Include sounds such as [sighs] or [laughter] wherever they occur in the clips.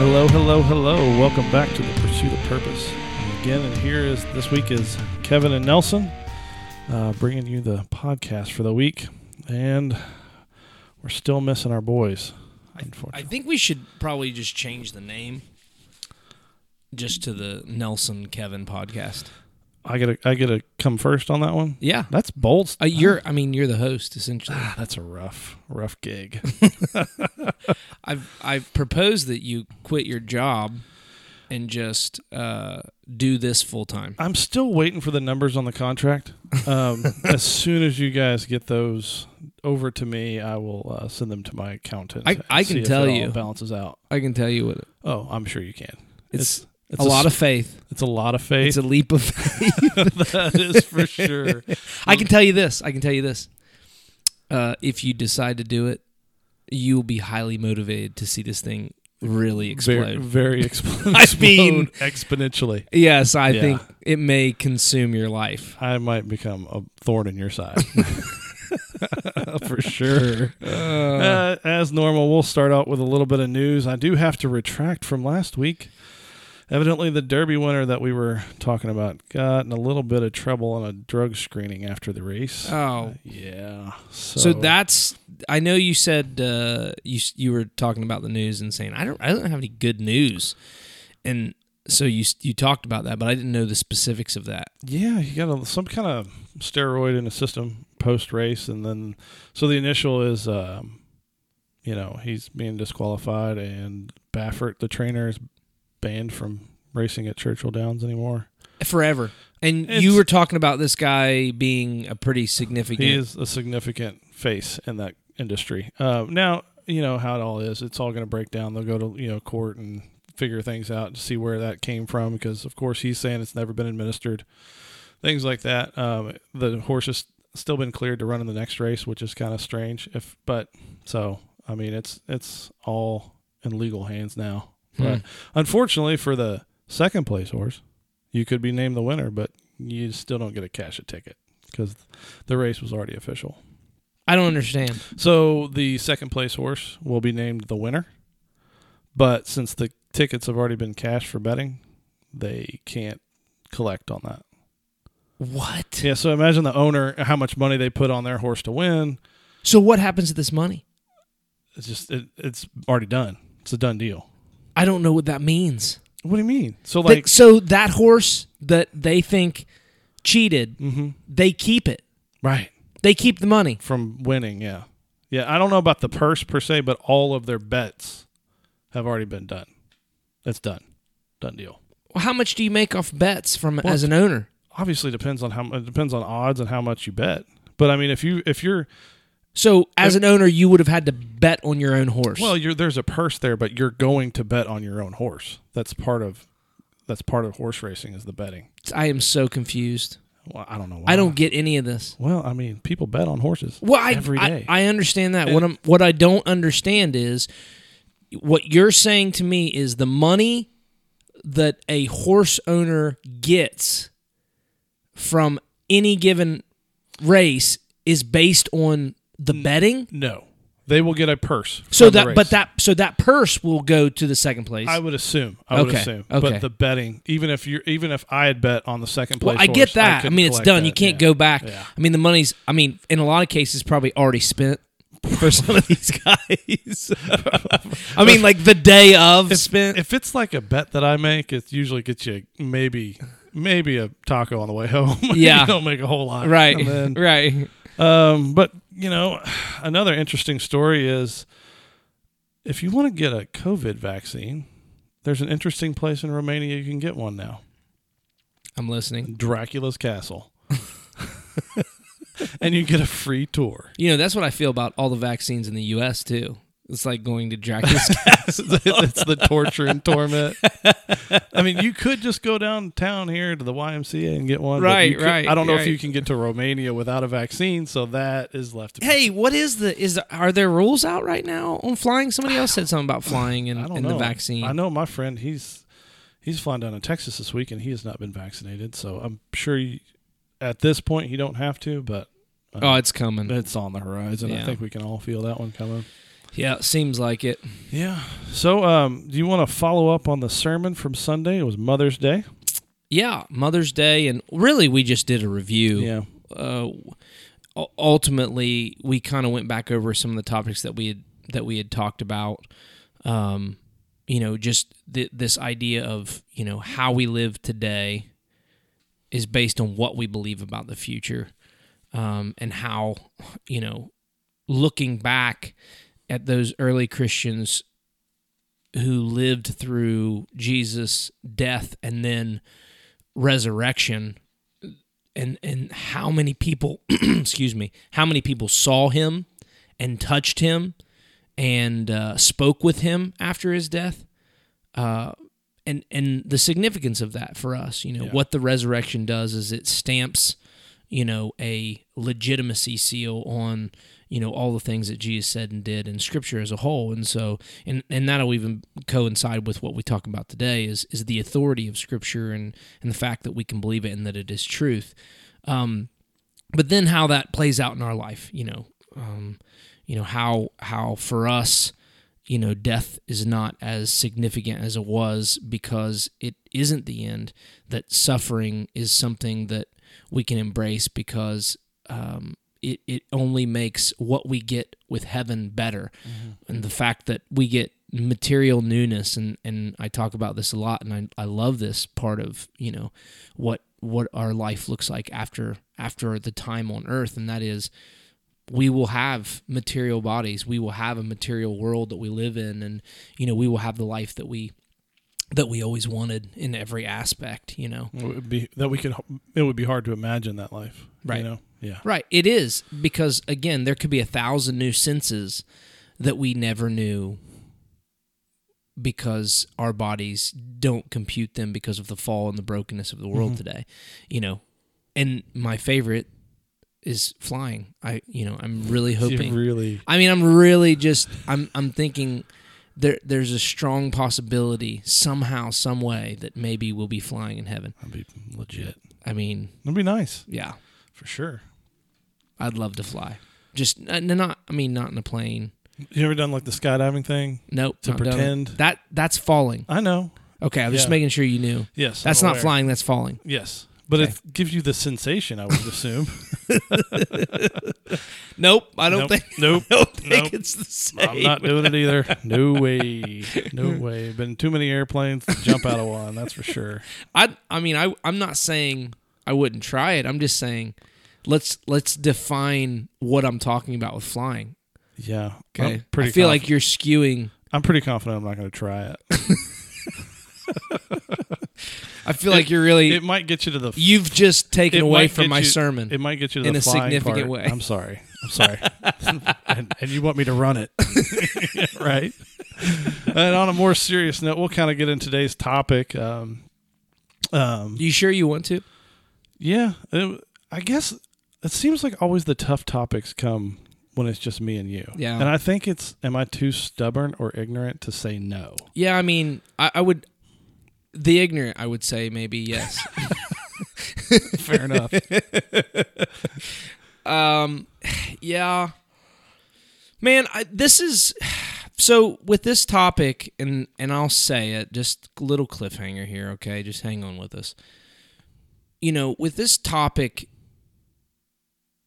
Hello, hello, hello. Welcome back to the Pursuit of Purpose. And again, and here is this week is Kevin and Nelson uh, bringing you the podcast for the week, and we're still missing our boys. I Unfortunately, think we should probably just change the name just to the Nelson Kevin podcast. I, gotta, I gotta come first on that one. Yeah. That's bold. Uh, you're I mean you're the host essentially. Ah, that's a rough, rough gig. [laughs] [laughs] I've I've proposed that you quit your job and just uh, do this full time. I'm still waiting for the numbers on the contract. Um, [laughs] as soon as you guys get those over to me, I will uh, send them to my accountant. I- I can tell you. balances out. I can tell you what Oh, I'm sure you can. it's, it's a lot of faith. It's a lot of faith. It's a leap of faith. [laughs] that is for sure. I can tell you this. I can tell you this. Uh, if you decide to do it, you will be highly motivated to see this thing really Very, explode. very [laughs] expl- I mean- [laughs] exponentially. Yes, I Yeah. think it may consume your life. I might become a thorn in your side. for sure. Uh, as normal, we'll start out with a little bit of news. I do have to retract from last week. Evidently, the Derby winner that we were talking about got in a little bit of trouble on a drug screening after the race. Oh, yeah. So, so that's. I know you said uh, you you were talking about the news and saying I don't I don't have any good news, and so you you talked about that, but I didn't know the specifics of that. Yeah, he got a, some kind of steroid in the system post race, and then so the initial is, um, you know, he's being disqualified, and Baffert, the trainer, is banned from racing at Churchill Downs anymore. Forever. And It's- you were talking about this guy being a pretty significant. He is a significant face in that industry. Uh, now, you know how it all is. It's all going to break down. They'll go to you know court and figure things out to see where that came from, because of course he's saying it's never been administered. Things like that. Um, the horse has still been cleared to run in the next race, which is kind of strange. If but so, I mean, it's it's all in legal hands now. But hmm. unfortunately for the second place horse, you could be named the winner, but you still don't get a cash a ticket because the race was already official. I don't understand. So the second place horse will be named the winner, but since the tickets have already been cashed for betting, they can't collect on that. What? Yeah, so imagine the owner how much money they put on their horse to win. So what happens to this money? It's just it, it's already done. It's a done deal. I don't know what that means. What do you mean? So That- like, so that horse that they think cheated, hmm they keep it. right They keep the money. from winning, yeah, yeah. I don't know about the purse per se, but all of their bets have already been done. It's done, done deal. How much do you make off bets from Well, as an owner? obviously depends on how it depends on odds and how much you bet. But I mean, if you if you're So as an owner, you would have had to bet on your own horse. well, you're there's a purse there, but you're going to bet on your own horse. That's part of that's part of horse racing is the betting. I am so confused. Well, I don't know. Why. I don't get any of this. Well, I mean, people bet on horses. Well, I, Every I- I, understand that. And- what I'm what I don't understand is what you're saying to me is the money that a horse owner gets from any given race is based on the betting. No, they will get a purse. So that but that so that purse will go to the second place. I would assume. I would Okay, assume. okay. But the betting, even if you're, even if I had bet on the second well, place, I get horse, that. I, couldn't mean, it's collect done. that. You can't Yeah. go back. Yeah. I mean, the money's. I mean, in a lot of cases, probably already spent [laughs] for some of these guys. [laughs] I mean, like the day of If, spent. if it's like a bet that I make, it usually gets you maybe maybe a taco on the way home. [laughs] Yeah. you don't make a whole lot. right, And then, right. um, but you know, another interesting story is if you want to get a COVID vaccine, there's an interesting place in Romania you can get one now. I'm listening. Dracula's Castle. [laughs] and you get a free tour. You know, that's what I feel about all the vaccines in the U.S. too. It's like going to Dracula's castle. [laughs] it's the torture and torment. [laughs] I mean, you could just go downtown here to the YMCA and get one. Right, could- right, I don't know if you can get to Romania without a vaccine, so that is left. To be hey, what is the is are there rules out right now on flying? Somebody else said something about [sighs] flying and, and the vaccine. I know my friend. He's he's flying down to Texas this week, and he has not been vaccinated. So I'm sure he, at this point he don't have to, but uh, Oh, it's coming. it's on the horizon. I think we can all feel that one coming. Yeah, seems like it. Yeah. So, um, do you want to follow up on the sermon from Sunday? It was Mother's Day. Yeah, Mother's Day, and really, we just did a review. Yeah. Uh, ultimately, we kind of went back over some of the topics that we had that we had talked about. Um, you know, just th- this idea of you know how we live today is based on what we believe about the future, um, and how you know, looking back at those early Christians who lived through Jesus' death and then resurrection and and how many people [clears throat] excuse me how many people saw him and touched him and uh, spoke with him after his death uh, and and the significance of that for us you know Yeah. what the resurrection does is it stamps you know a legitimacy seal on you know all the things that Jesus said and did in scripture as a whole. And so and and that'll even coincide with what we talk about today is is the authority of scripture and and the fact that we can believe it and that it is truth. Um but then how that plays out in our life you know um you know how how for us you know death is not as significant as it was because it isn't the end that suffering is something that we can embrace because um it, it only makes what we get with heaven better mm-hmm. and the fact that we get material newness and, and I talk about this a lot and I, I love this part of you know what what our life looks like after after the time on earth and that is we will have material bodies we will have a material world that we live in and you know we will have the life that we that we always wanted in every aspect you know It would be that we could. It would be hard to imagine that life. Right. You know. Yeah. Right, it is because again, there could be a thousand new senses that we never knew because our bodies don't compute them because of the fall and the brokenness of the world Mhm. today. You know, and my favorite is flying. I, you know, I'm really [laughs] hoping. really. I mean, I'm really just I'm I'm thinking there there's a strong possibility somehow some way that maybe we'll be flying in heaven. That'd be legit. I mean, That'd be nice yeah. for sure. I'd love to fly. Just uh, not. I mean, not in a plane. You ever done like the skydiving thing Nope. to not done it. pretend? that that's falling. I know. Okay, I'm just making sure you knew. Yes. That's I'm not aware. flying. That's falling. Yes. But Okay. it gives you the sensation, I would assume. [laughs] [laughs] Nope. I don't Nope. think. [laughs] Nope. I don't think Nope. it's the same. I'm not doing it either. No way. No way. Been too many airplanes to jump out of one. That's for sure. I. I mean, I. I'm not saying I wouldn't try it. I'm just saying, let's let's define what I'm talking about with flying. Yeah. Okay. I'm pretty I feel conf- like you're skewing. I'm pretty confident I'm not going to try it. [laughs] I feel like you're really. It might get you to the. you've just taken away from my you- sermon. It might get you to in the a significant part. way. I'm sorry. I'm sorry. [laughs] [laughs] and, and you want me to run it, right? And on a more serious note, we'll kind of get in today's topic. Um, um, you sure you want to? yeah, it, I guess it seems like always the tough topics come when it's just me and you. Yeah. And I think it's, am I too stubborn or ignorant to say no? Yeah. I mean, I, I would. The ignorant, I would say maybe yes. [laughs] Fair enough. [laughs] Um, yeah, man, I, this is so with this topic, and and I'll say it, just a little cliffhanger here, okay? Just hang on with us. You know, with this topic,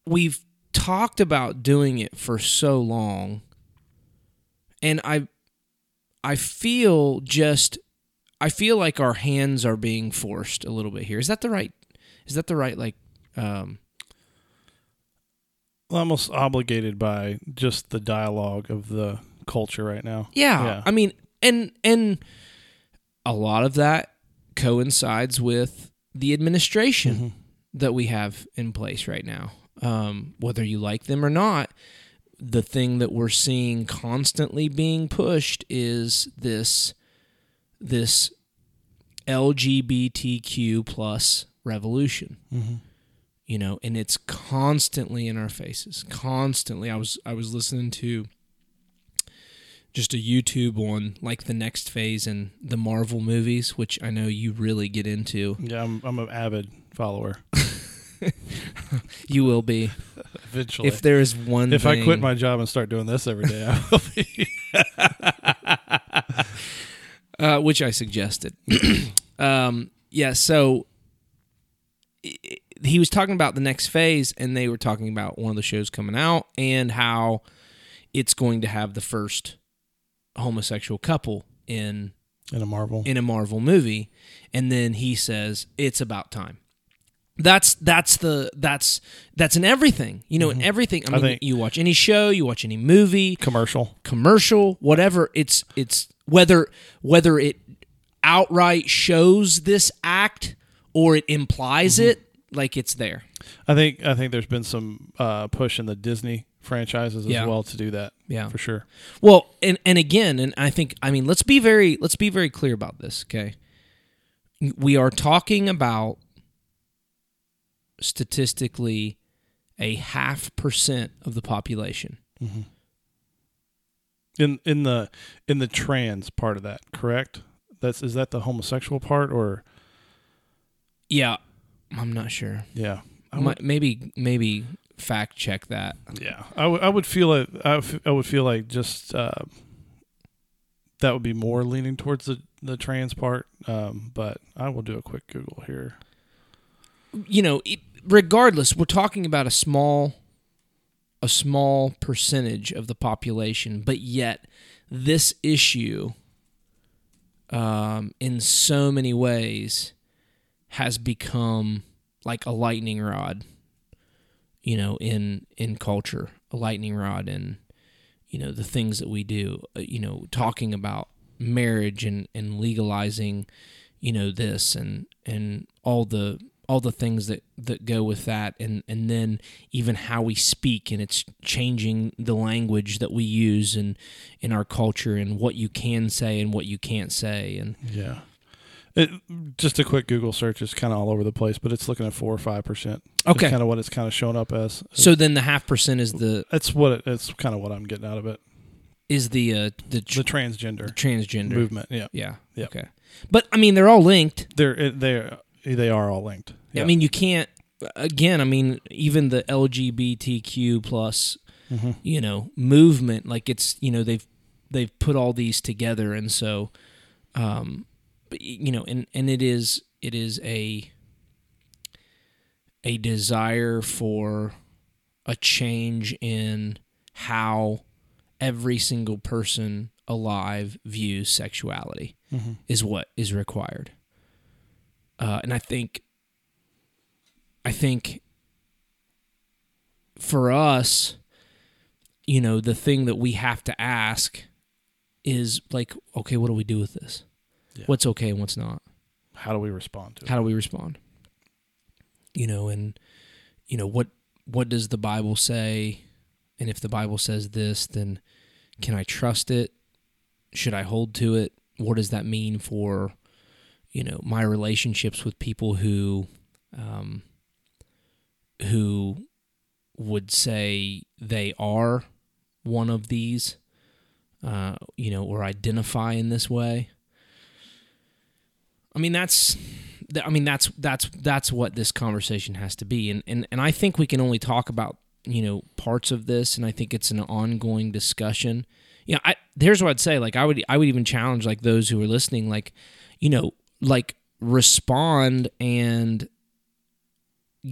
we've talked about doing it for so long, and I, I feel just, I feel like our hands are being forced a little bit here. Is that the right? Is that the right like? Um, Almost obligated by just the dialogue of the culture right now. Yeah, Yeah. I mean, and and a lot of that coincides with the administration Mhm. that we have in place right now. Um, whether you like them or not, the thing that we're seeing constantly being pushed is this this LGBTQ plus revolution Mhm. you know and it's constantly in our faces constantly i was i was listening to just a youtube on like the next phase in the marvel movies which i know you really get into Yeah, I'm, I'm an avid follower. [laughs] you will be Eventually, if there is one, if I quit my job and start doing this every day, I [laughs] will be. uh, which I suggested. [clears throat] um, yeah, so he was talking about the next phase, and they were talking about one of the shows coming out and how it's going to have the first homosexual couple in in a Marvel. in a Marvel movie, and then he says it's about time. That's that's the that's that's in everything, you know, in everything. I Mm-hmm. I think- you watch any show, you watch any movie, commercial. commercial, whatever. It's it's whether whether it outright shows this act or it implies Mm-hmm. it, like it's there. I think I think there's been some uh, push in the Disney franchises as Yeah. well to do that. Yeah. for sure. Well, and and again, and I think I mean let's be very let's be very clear about this, okay? We are talking about statistically a half percent of the population. In in the in the trans part of that, correct? That's is that the homosexual part or Yeah, I'm not sure. yeah. I would, maybe maybe fact check that. yeah, I would feel it. I would would feel like just uh, that would be more leaning towards the the trans part. Um, but I will do a quick Google here. you know, it, regardless, we're talking about a small a small percentage of the population, but yet this issue um, in so many ways has become like a lightning rod, you know, in in culture, a lightning rod in you know the things that we do, uh, you know, talking about marriage and and legalizing, you know, this and and all the all the things that that go with that and and then even how we speak and it's changing the language that we use in in our culture and what you can say and what you can't say and Yeah. It, just a quick Google search is kind of all over the place, but it's looking at four or five percent. Okay. kind of what it's kind of showing up as. so then the half percent is the That's what it, it's kind of what I'm getting out of it. is the uh the, tr- The transgender the transgender movement. Yeah, yeah Yeah. okay but i mean they're all linked they're they're they are all linked. I mean you can't again i mean even the lgbtq plus Mhm. you know movement like it's you know they've they've put all these together and so um you know and and it is it is a a desire for a change in how every single person alive views sexuality Mhm. is what is required uh, and i think i think for us you know the thing that we have to ask is like okay what do we do with this? Yeah. what's okay and what's not? How do we respond to it? how do we respond? You know and you know what what does the bible say? And if the bible says this then can i trust it? Should i hold to it? What does that mean for you know my relationships with people who um who would say they are one of these uh you know or identify in this way I mean that's th- I mean that's that's that's what this conversation has to be and and and I think we can only talk about you know parts of this and I think it's an ongoing discussion. You know, I here's what I'd say like I would I would even challenge like those who are listening like you know like respond and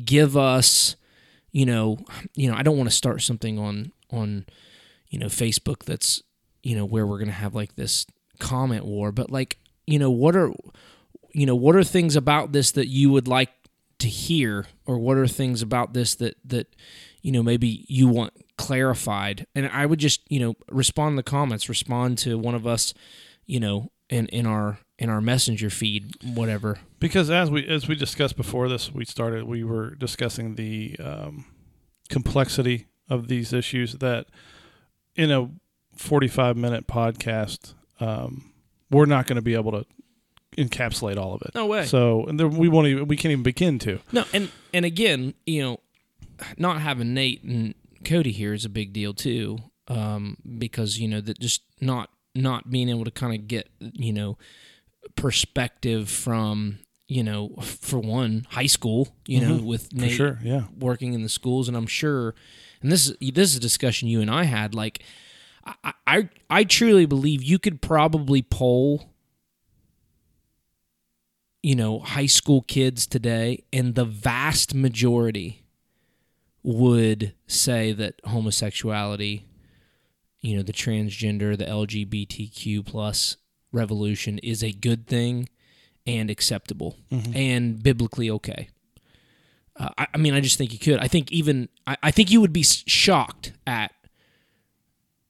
give us you know you know I don't want to start something on on you know Facebook that's you know where we're to have like this comment war but like you know what are you know what are things about this that you would like to hear? Or what are things about this that that you know maybe you want clarified? And i would just you know respond in the comments respond to one of us you know in in our in our messenger feed whatever Because as we as we discussed before this, we started. We were discussing the um, complexity of these issues. That in a forty-five minute podcast, um, we're not going to be able to encapsulate all of it. no way So, and there, we won't even we can't even begin to. No, and and again, you know, not having Nate and Cody here is a big deal too, um, because you know that just not not being able to kind of get you know perspective from you know for one high school, you know, Mhm. with Nate sure, yeah. working in the schools, and I'm sure and this is this is a discussion you and I had. Like, I I, I truly believe you could probably poll, you know, high school kids today, and the vast majority would say that homosexuality, you know, the transgender, the LGBTQ plus revolution is a good thing and acceptable and biblically okay. Uh, I, I mean, I just think you could. I think even I, I think you would be shocked at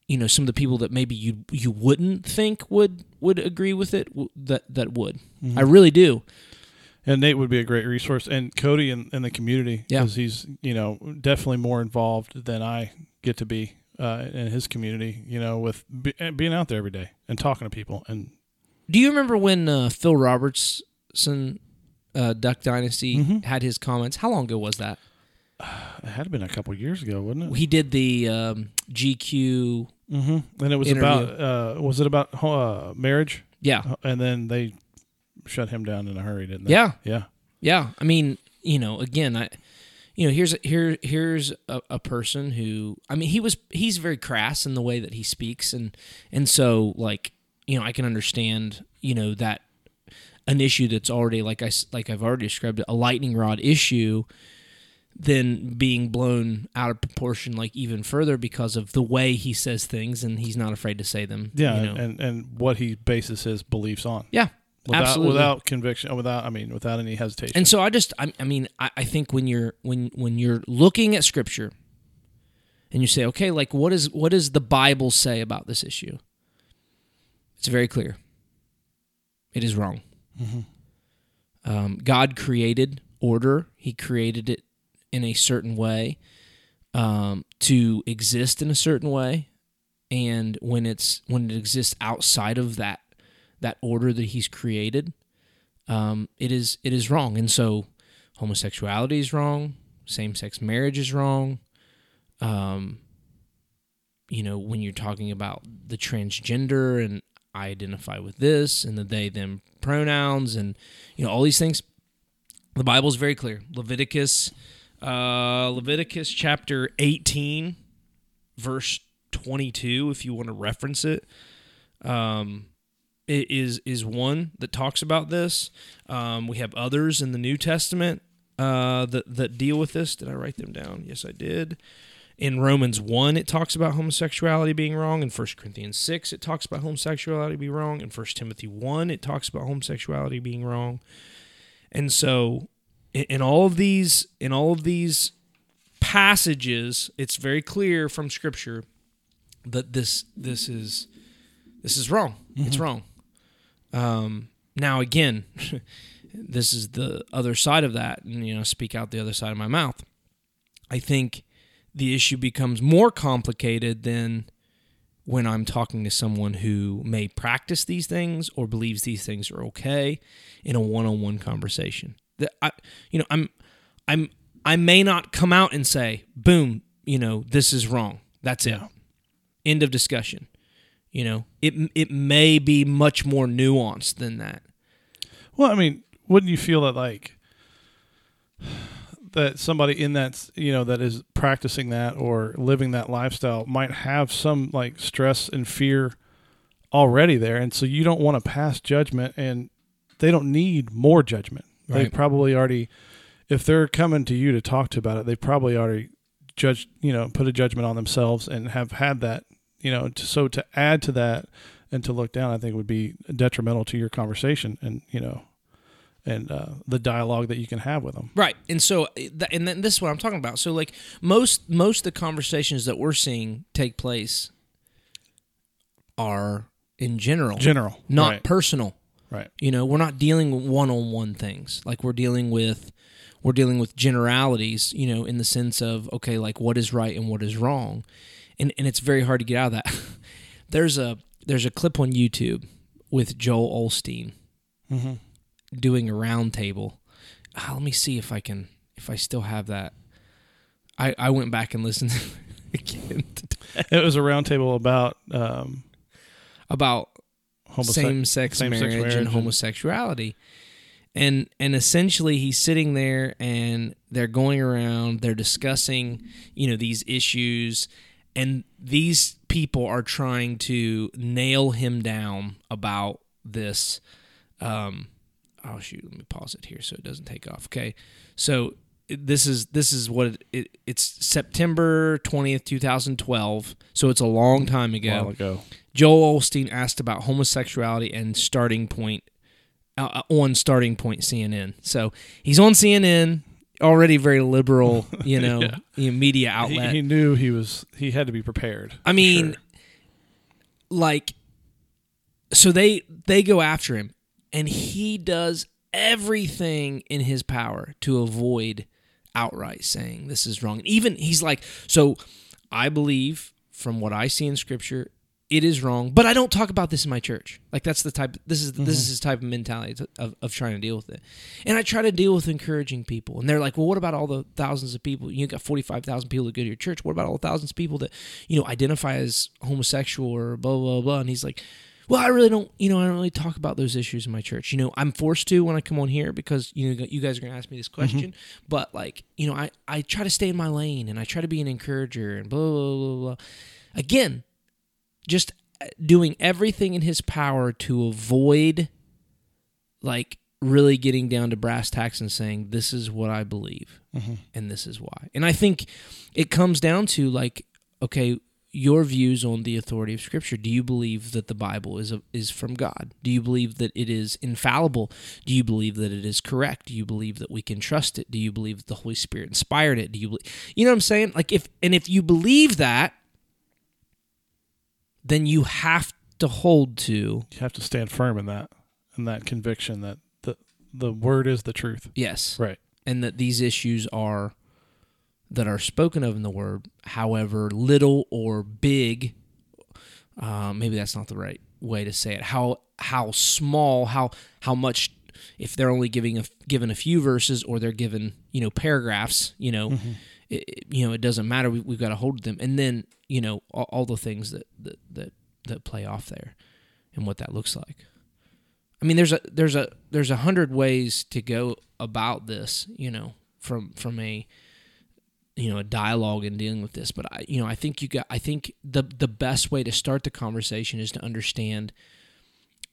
you know some of the people that maybe you you wouldn't think would would agree with it that that would. I really do. And Nate would be a great resource, and Cody in, in the community Yeah. because he's you know definitely more involved than I get to be uh, in his community. You know, with be, being out there every day and talking to people, and Do you remember when uh, Phil Robertson, uh, Duck Dynasty, Mhm. had his comments? How long ago was that? [sighs] it had been a couple years ago, wasn't it? He did the um, GQ. Mm-hmm. And it was Interview. about uh, was it about uh, marriage? Yeah, And then they shut him down in a hurry, didn't they? yeah, Yeah. yeah. I mean, you know, again, I, you know, here's here here's a, a person who, I mean, he was he's very crass in the way that he speaks, and and so like, you know, I can understand, you know, that an issue that's already like I like I've already described it, a lightning rod issue then being blown out of proportion like even further because of the way he says things and he's not afraid to say them Yeah, you know? and and what he bases his beliefs on. yeah Without, absolutely. without conviction, without I mean, without any hesitation. and so i just i, I mean I, I think when you're when when you're looking at scripture and you say okay like what is what does the bible say about this issue? It's very clear. It is wrong. Um, god created order. He created it in a certain way um, to exist in a certain way. And when it's when it exists outside of that that order that he's created um, it is it is wrong. And so homosexuality is wrong. Same-sex marriage is wrong. Um, you know when you're talking about the transgender and i identify with this and the they them pronouns and you know all these things the Bible is very clear. Leviticus uh, leviticus chapter 18 verse 22 if you want to reference it. Um, is is one that talks about this. Um, we have others in the new testament uh, that that deal with this. Did i write them down? Yes i did. In romans 1 it talks about homosexuality being wrong. In 1 corinthians 6 it talks about homosexuality being wrong. In 1 timothy 1 it talks about homosexuality being wrong. And so in, in all of these in all of these passages it's very clear from scripture that this this is this is wrong. It's wrong um now again [laughs] this is the other side of that and you know speak out the other side of my mouth. I think the issue becomes more complicated than when i'm talking to someone who may practice these things or believes these things are okay in a one-on-one conversation. That i you know i'm i'm i may not come out and say boom you know this is wrong. That's it. End of discussion you know? It it may be much more nuanced than that. Well, I mean, wouldn't you feel that like that somebody in that you know that is practicing that or living that lifestyle might have some like stress and fear already there, and so you don't want to pass judgment, and they don't need more judgment. They probably already, if they're coming to you to talk to about it, they probably already judged, you know, put a judgment on themselves and have had that, you know. To, so to add to that and to look down, I think would be detrimental to your conversation, and you know and uh, the dialogue that you can have with them. Right, and so, uh, and then this is what I'm talking about. So, like most most of the conversations that we're seeing take place are in general, General, not right, personal. right. You know, we're not dealing with one on one things. Like we're dealing with we're dealing with generalities. You know, in the sense of okay, like what is right and what is wrong, and and it's very hard to get out of that. [laughs] there's a there's a clip on YouTube with Joel Osteen Mm-hmm. doing a roundtable. Ah, let me see if I can if I still have that. I I went back and listened [laughs] again today It was a roundtable about um, about homose- same sex marriage, marriage and and- homosexuality. and and essentially he's sitting there and they're going around they're discussing you know these issues and these people are trying to nail him down about this um oh shoot let me pause it here so it doesn't take off okay so this is this is what it, it it's september 20th 2012 so it's a long time ago while ago. Joel Osteen asked about homosexuality and starting point uh, on starting point CNN. So he's on CNN, already very liberal, [laughs] you know, Yeah. media outlet. he knew he was he had to be prepared. I mean, sure. like, so they they go after him, and he does everything in his power to avoid outright saying this is wrong. Even he's like, so I believe from what I see in Scripture, it is wrong, but I don't talk about this in my church. Like that's the type. This is this mm-hmm. is his type of mentality of of trying to deal with it. And I try to deal with encouraging people, and they're like, well, what about all the thousands of people? You got forty five thousand people that go to your church. What about all the thousands of people that you know identify as homosexual or blah blah blah? And he's like. Well, I really don't, you know, I don't really talk about those issues in my church. You know, I'm forced to when I come on here because you know you guys are going to ask me this mm-hmm. question. But like, you know, I I try to stay in my lane and I try to be an encourager and blah blah blah blah. Again, just uh, doing everything in his power to avoid like really getting down to brass tacks and saying this is what I believe mm-hmm. and this is why. And I think it comes down to like okay, your views on the authority of scripture. Do you believe that the Bible is a, is from God? Do you believe that it is infallible? Do you believe that it is correct? Do you believe that we can trust it? Do you believe that the Holy Spirit inspired it? Do you believe You know what I'm saying? Like if and if you believe that then you have to hold to you have to stand firm in that in that conviction that the the word is the truth. yes Right. and that these issues are that are spoken of in the word however little or big uh, maybe that's not the right way to say it how how small how how much if they're only giving a given a few verses or they're given you know paragraphs you know it, it- you know it doesn't matter we, we've got to hold them and then you know all, all the things that, that that that play off there and what that looks like I mean, there's a there's a there's a hundred ways to go about this, you know, from from a you know a dialogue in dealing with this. But I you know I think you got I think the the best way to start the conversation is to understand,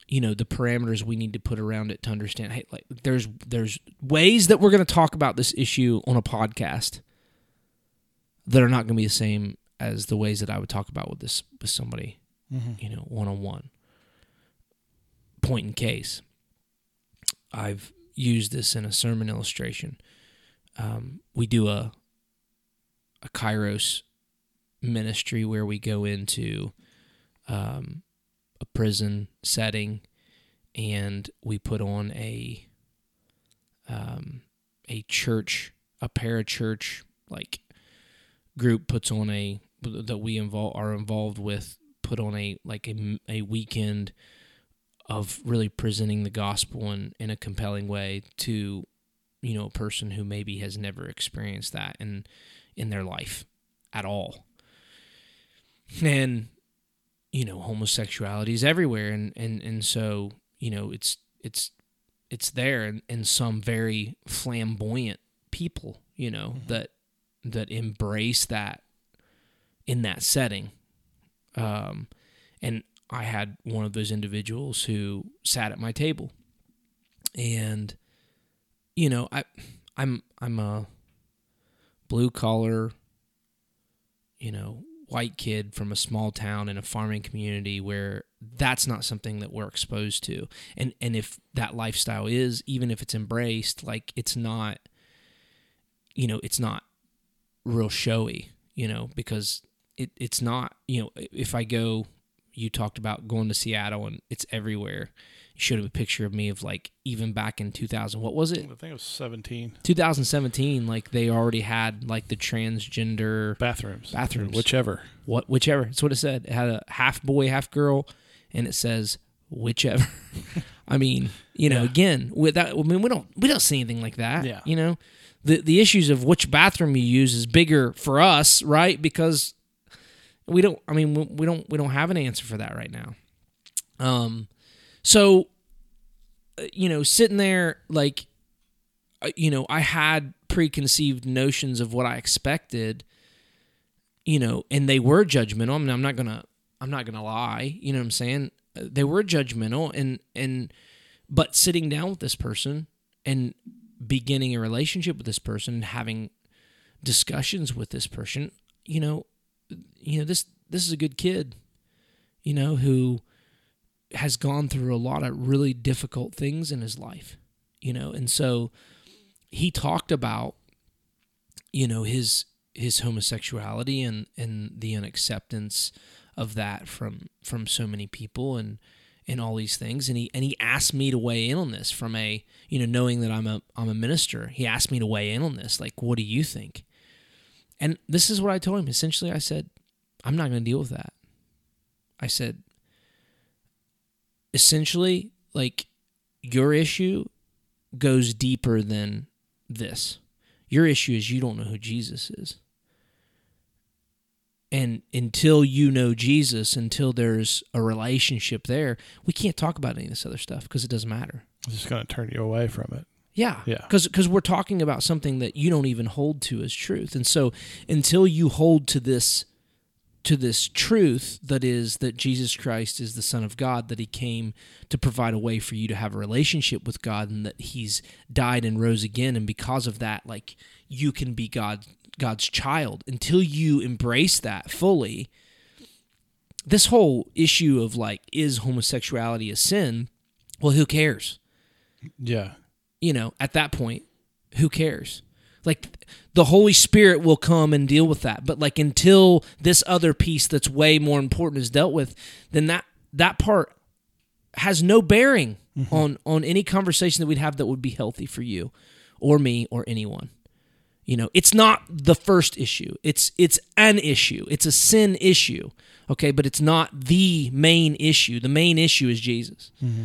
you know, the parameters we need to put around it to understand. Hey, like there's there's ways that we're going to talk about this issue on a podcast that are not going to be the same as the ways that I would talk about with this with somebody you know, one on one. Point in case, I've used this in a sermon illustration. Um, we do a a Kairos ministry where we go into um, a prison setting and we put on a um, a church, a parachurch like group puts on a that we involve are involved with put on a like a, a weekend of really presenting the gospel in, in a compelling way to you know a person who maybe has never experienced that in in their life at all. And you know homosexuality is everywhere and and and so you know it's it's it's there and, and some very flamboyant people you know mm-hmm. that that embrace that in that setting. Um, and I had one of those individuals who sat at my table, and you know, I, I'm I'm a blue collar, you know, white kid from a small town in a farming community where that's not something that we're exposed to, and and if that lifestyle is, even if it's embraced, like it's not, you know, it's not real showy, you know, because it, it's not you know if i go you talked about going to seattle and it's everywhere you showed a picture of me of like even back in 2000 what was it? I think it was 17 2017 like they already had like the transgender bathrooms. Bathrooms. Whichever. what whichever that's what it said it had a half boy half girl and it says whichever [laughs] i mean you know Yeah. again with that i mean we don't we don't see anything like that Yeah. you know the the issues of which bathroom you use is bigger for us right because we don't i mean we- don't we don't have an answer for that right now um so uh, you know, sitting there like, uh, you know, I had preconceived notions of what I expected, you know, and they were judgmental. I mean, I'm not gonna, I'm not gonna lie. You know what I'm saying? Uh, They were judgmental, and and, but sitting down with this person and beginning a relationship with this person, having discussions with this person, you know, you know this this is a good kid, you know, who has gone through a lot of really difficult things in his life, you know, and so he talked about, you know, his his homosexuality and and the unacceptance of that from from so many people. And and all these things and he and he asked me to weigh in on this from a you know knowing that I'm a I'm a minister. He asked me to weigh in on this like what do you think? And this is what I told him. Essentially I said I'm not going to deal with that. I said essentially like your issue goes deeper than this. Your issue is you don't know who Jesus is and until you know Jesus, until there's a relationship there, we can't talk about any of this other stuff because it doesn't matter. It's just going to turn you away from it. Yeah. Yeah. Because we're talking about something that you don't even hold to as truth. And so until you hold to this to this truth that is that Jesus Christ is the Son of God, that He came to provide a way for you to have a relationship with God, and that He's died and rose again, and because of that, like you can be God God's child. Until you embrace that fully, this whole issue of like is homosexuality a sin? Well, who cares? Yeah. you know, at that point, who cares? Like the Holy Spirit will come and deal with that. But like until this other piece that's way more important is dealt with, then that that part has no bearing mm-hmm. on on any conversation that we'd have that would be healthy for you or me or anyone. You know, it's not the first issue. It's it's an issue. It's a sin issue. Okay, but it's not the main issue. The main issue is Jesus. Mm-hmm.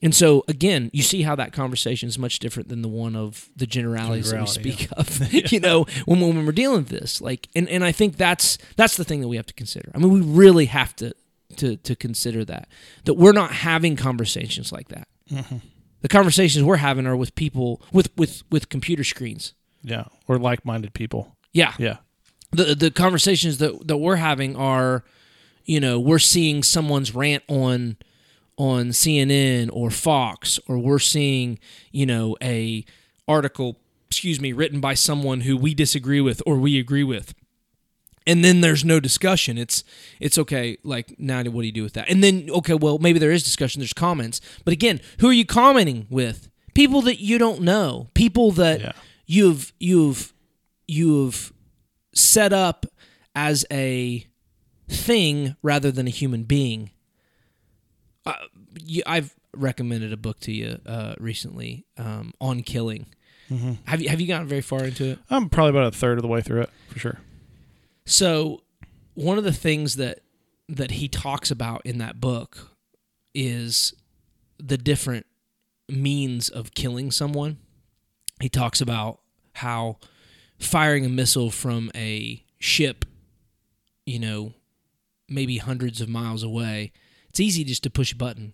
And so again, you see how that conversation is much different than the one of the generalities that we Generality, speak of. [laughs] [laughs] you know, when, when we're dealing with this, like, and, and I think that's that's the thing that we have to consider. I mean, we really have to to to consider that that we're not having conversations like that. Mm-hmm. The conversations we're having are with people with with with computer screens. Yeah. Or like minded people. Yeah, Yeah. the the conversations that that we're having are, you know, we're seeing someone's rant on on CNN or Fox, or we're seeing, you know, a article, excuse me, written by someone who we disagree with or we agree with. And then there's no discussion. It's it's okay. Like now, what do you do with that? And then okay, well maybe there is discussion. There's comments, but again, who are you commenting with? People that you don't know. People that Yeah. you've you've you've set up as a thing rather than a human being. Uh, you, I've recommended a book to you uh, recently um, on killing. Have you have you gotten very far into it? I'm probably about a third of the way through it for sure. So, one of the things that that he talks about in that book is the different means of killing someone. He talks about how firing a missile from a ship, you know, maybe hundreds of miles away, it's easy just to push a button.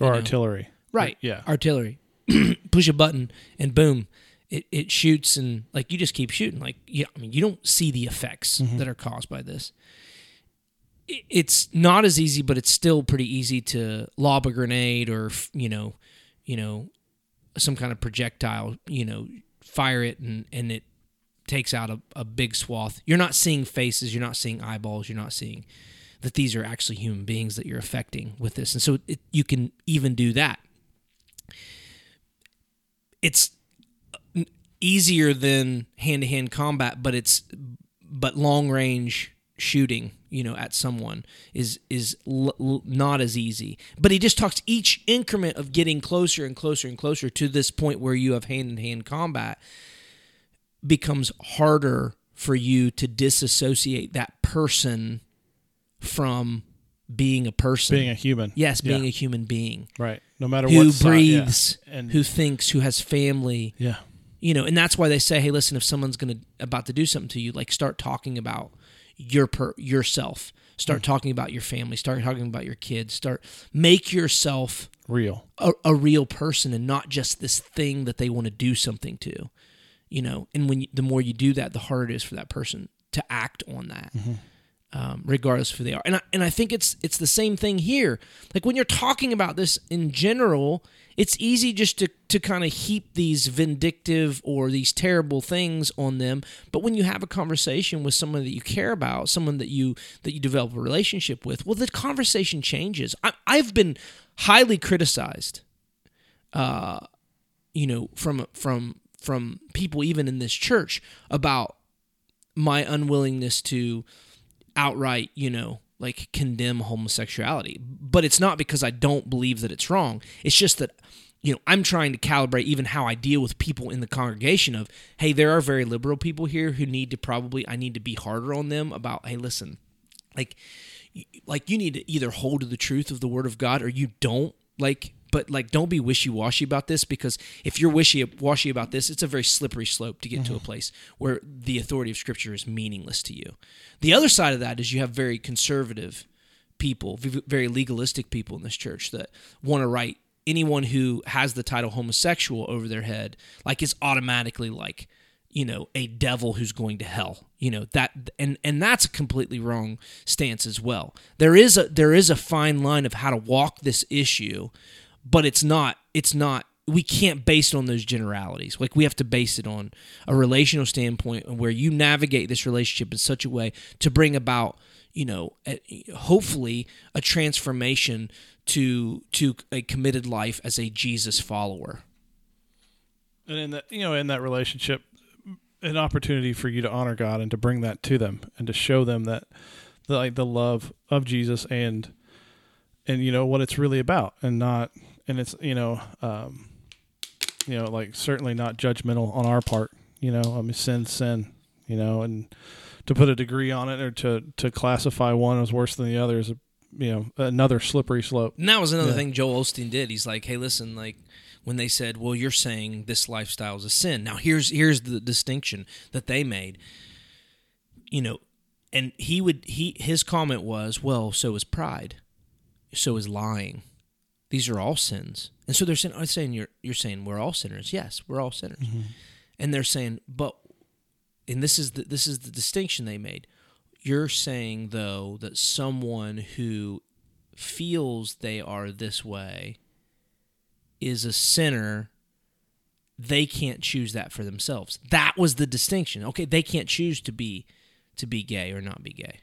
Or know. artillery. Right. Yeah. Artillery. [clears throat] Push a button and boom, it, it shoots and like you just keep shooting. Like yeah, I mean you don't see the effects mm-hmm. that are caused by this. It, it's not as easy, but it's still pretty easy to lob a grenade or you know, you know, some kind of projectile. You know, fire it and and it takes out a, a big swath. You're not seeing faces. You're not seeing eyeballs. You're not seeing that these are actually human beings that you're affecting with this. And so it, you can even do that. It's easier than hand to hand combat, but it's but long range shooting, you know, at someone is is l- l- not as easy. But he just talks each increment of getting closer and closer and closer to this point where you have hand in hand combat becomes harder for you to disassociate that person from being a person. Being a human. yes, being Yeah. a human being Right. No matter who what side- yeah. breathes, And who thinks, who has family, yeah. you know, and that's why they say, hey, listen, if someone's gonna about to do something to you, like start talking about your per yourself. Start hmm. talking about your family. Start talking about your kids. Start make yourself real. a, a real person and not just this thing that they want to do something to you know and when you, the more you do that the harder it is for that person to act on that mm-hmm. Um, regardless of who they are. And I, and I think it's it's the same thing here. Like when you're talking about this in general it's easy just to to kind of heap these vindictive or these terrible things on them. But when you have a conversation with someone that you care about someone that you that you develop a relationship with well the conversation changes. I, i've been highly criticized uh you know from from from people even in this church about my unwillingness to outright, you know, like condemn homosexuality. But it's not because I don't believe that it's wrong. It's just that you know, I'm trying to calibrate even how I deal with people in the congregation of, hey, there are very liberal people here who need to probably I need to be harder on them about, hey, listen, like like you need to either hold to the truth of the word of God or you don't. Like but like don't be wishy-washy about this because if you're wishy-washy about this it's a very slippery slope to get to a mm-hmm. place where the authority of scripture is meaningless to you. The other side of that is you have very conservative people very legalistic people in this church that want to write anyone who has the title homosexual over their head like is automatically like you know a devil who's going to hell you know that and and that's a completely wrong stance as well. There is a there is a fine line of how to walk this issue but it's not it's not we can't base it on those generalities. Like we have to base it on a relational standpoint where you navigate this relationship in such a way to bring about you know hopefully a transformation to to a committed life as a jesus follower. And in that, you know, in that relationship, an opportunity for you to honor God and to bring that to them and to show them that, the, like the love of Jesus and, and you know what it's really about, and not, and it's you know, um, you know, like certainly not judgmental on our part. You know, I mean, sin, sin. You know, and to put a degree on it or to to classify one as worse than the other is a, you know, another slippery slope. And that was another Yeah. thing Joel Osteen did. He's like, "Hey, listen, like when they said, "Well, you're saying this lifestyle is a sin." Now, here's here's the distinction that they made. You know, and he would he his comment was, "Well, so is pride, so is lying. These are all sins." And so they're saying, "I'm saying you're you're saying we're all sinners. Yes, we're all sinners." Mm-hmm. And they're saying, "But," and this is the this is the distinction they made. You're saying though that someone who feels they are this way is a sinner they can't choose that for themselves that was the distinction okay they can't choose to be to be gay or not be gay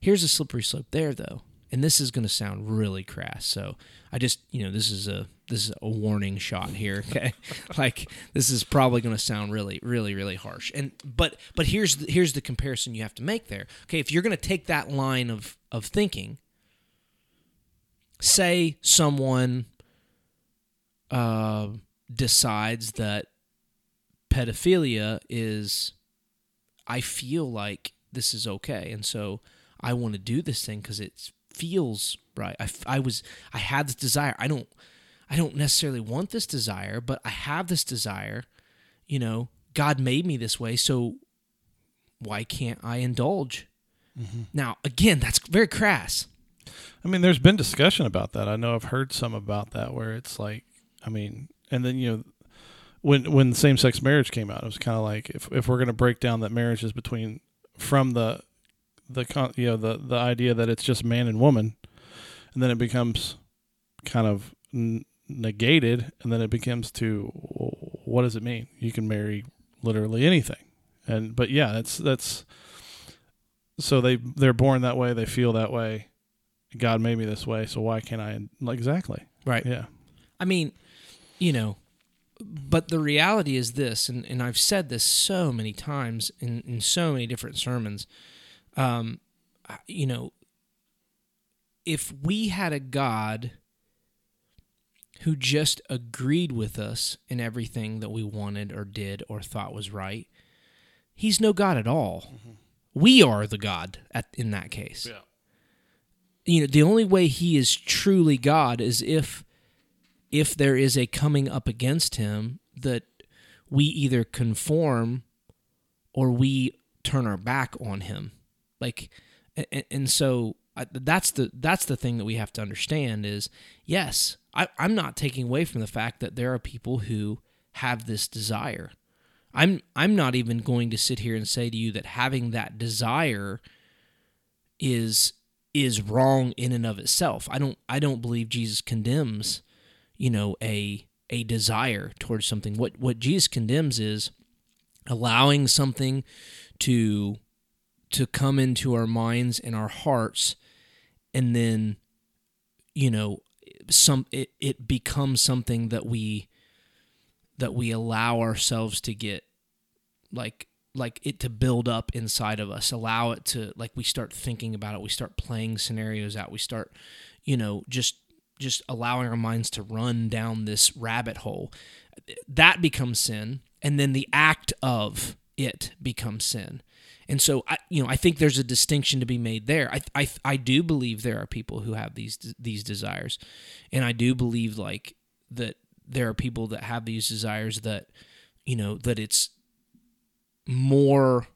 here's a slippery slope there though and this is going to sound really crass so i just you know this is a this is a warning shot here [laughs] okay? Like this is probably going to sound really really really harsh. And but but here's the, here's the comparison you have to make there. Okay if you're going to take that line of of thinking say someone uh, decides that pedophilia is i feel like this is okay and so i want to do this thing because it feels right. I, I was i had this desire. I don't i don't necessarily want this desire but i have this desire. You know god made me this way so why can't i indulge? Mm-hmm. Now again that's very crass. I mean, there's been discussion about that. I know I've heard some about that where it's like, I mean, and then you know, when when same sex marriage came out, it was kind of like if if we're going to break down that marriage is between from the the con, you know the the idea that it's just man and woman, and then it becomes kind of n- negated, and then it becomes to what does it mean? You can marry literally anything, and but yeah, that's that's so they they're born that way, they feel that way. God made me this way, so why can't I? Exactly. right Yeah. I mean, you know, but the reality is this, and, and I've said this so many times in, in so many different sermons. Um, you know, if we had a God who just agreed with us in everything that we wanted or did or thought was right, he's no God at all. We are the God at, in that case Yeah. you know the only way he is truly god is if if there is a coming up against him that we either conform or we turn our back on him like and, and so I, that's the that's the thing that we have to understand is yes, I, I'm not taking away from the fact that there are people who have this desire. I'm I'm not even going to sit here and say to you that having that desire is is wrong in and of itself. I don't I don't believe Jesus condemns, you know, a a desire towards something. What what Jesus condemns is allowing something to to come into our minds and our hearts and then you know some it, it becomes something that we that we allow ourselves to get like like it to build up inside of us allow it to like we start thinking about it we start playing scenarios out we start you know just just allowing our minds to run down this rabbit hole. That becomes sin and then the act of it becomes sin and so I, you know, I think there's a distinction to be made there. I, I, I do believe there are people who have these these desires, and I do believe like that there are people that have these desires that, you know, that it's more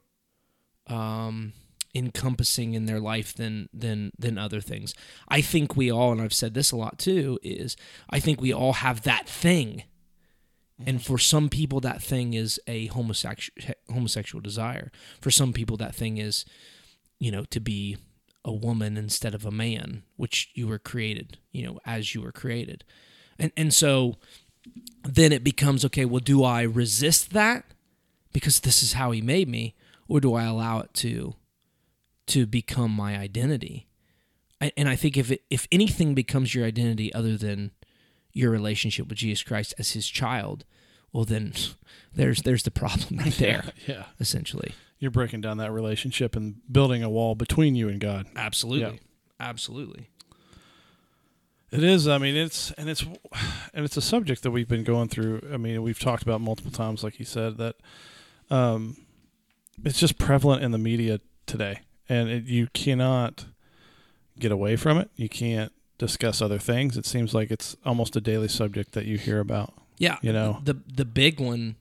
um, encompassing in their life than than than other things. I think we all, and I've said this a lot too, is I think we all have that thing and mm-hmm. for some people, that thing is a homosexual homosexual desire. For some people, that thing is, you know, to be a woman instead of a man, which you were created, you know, as you were created. And and so then it becomes okay, well, do I resist that because this is how he made me, or do I allow it to to become my identity? and I think if it, if anything becomes your identity other than your relationship with Jesus Christ as his child, well then [laughs] there's there's the problem right [laughs] there. yeah, yeah. Essentially. You're breaking down that relationship and building a wall between you and God. Absolutely. Yeah. Absolutely. It is. I mean, it's and it's [sighs] and it's a subject that we've been going through. I mean, we've talked about multiple times, like you said, that um, it's just prevalent in the media today, and it, you cannot get away from it. You can't discuss other things. It seems like it's almost a daily subject that you hear about. Yeah, you know the the big one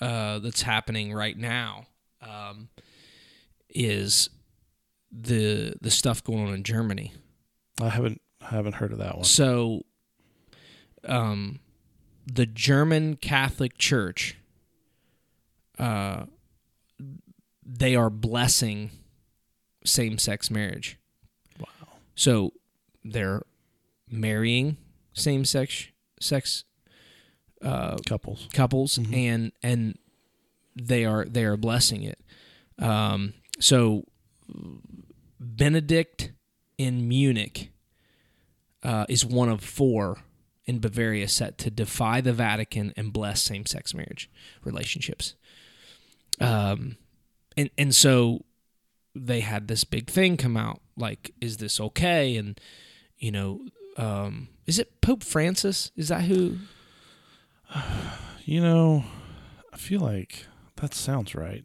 uh, that's happening right now um, is the the stuff going on in Germany. I haven't I haven't heard of that one. So, um, the German Catholic Church, uh, they are blessing same sex marriage. Wow. So they're marrying same sex sex uh, couples couples mm-hmm. and and they are they are blessing it. Um, so Benedict in Munich uh, is one of four in Bavaria set to defy the Vatican and bless same sex marriage relationships. Um, and and so they had this big thing come out like, is this okay? And you know, um, is it Pope Francis? Is that who? You know, I feel like that sounds right.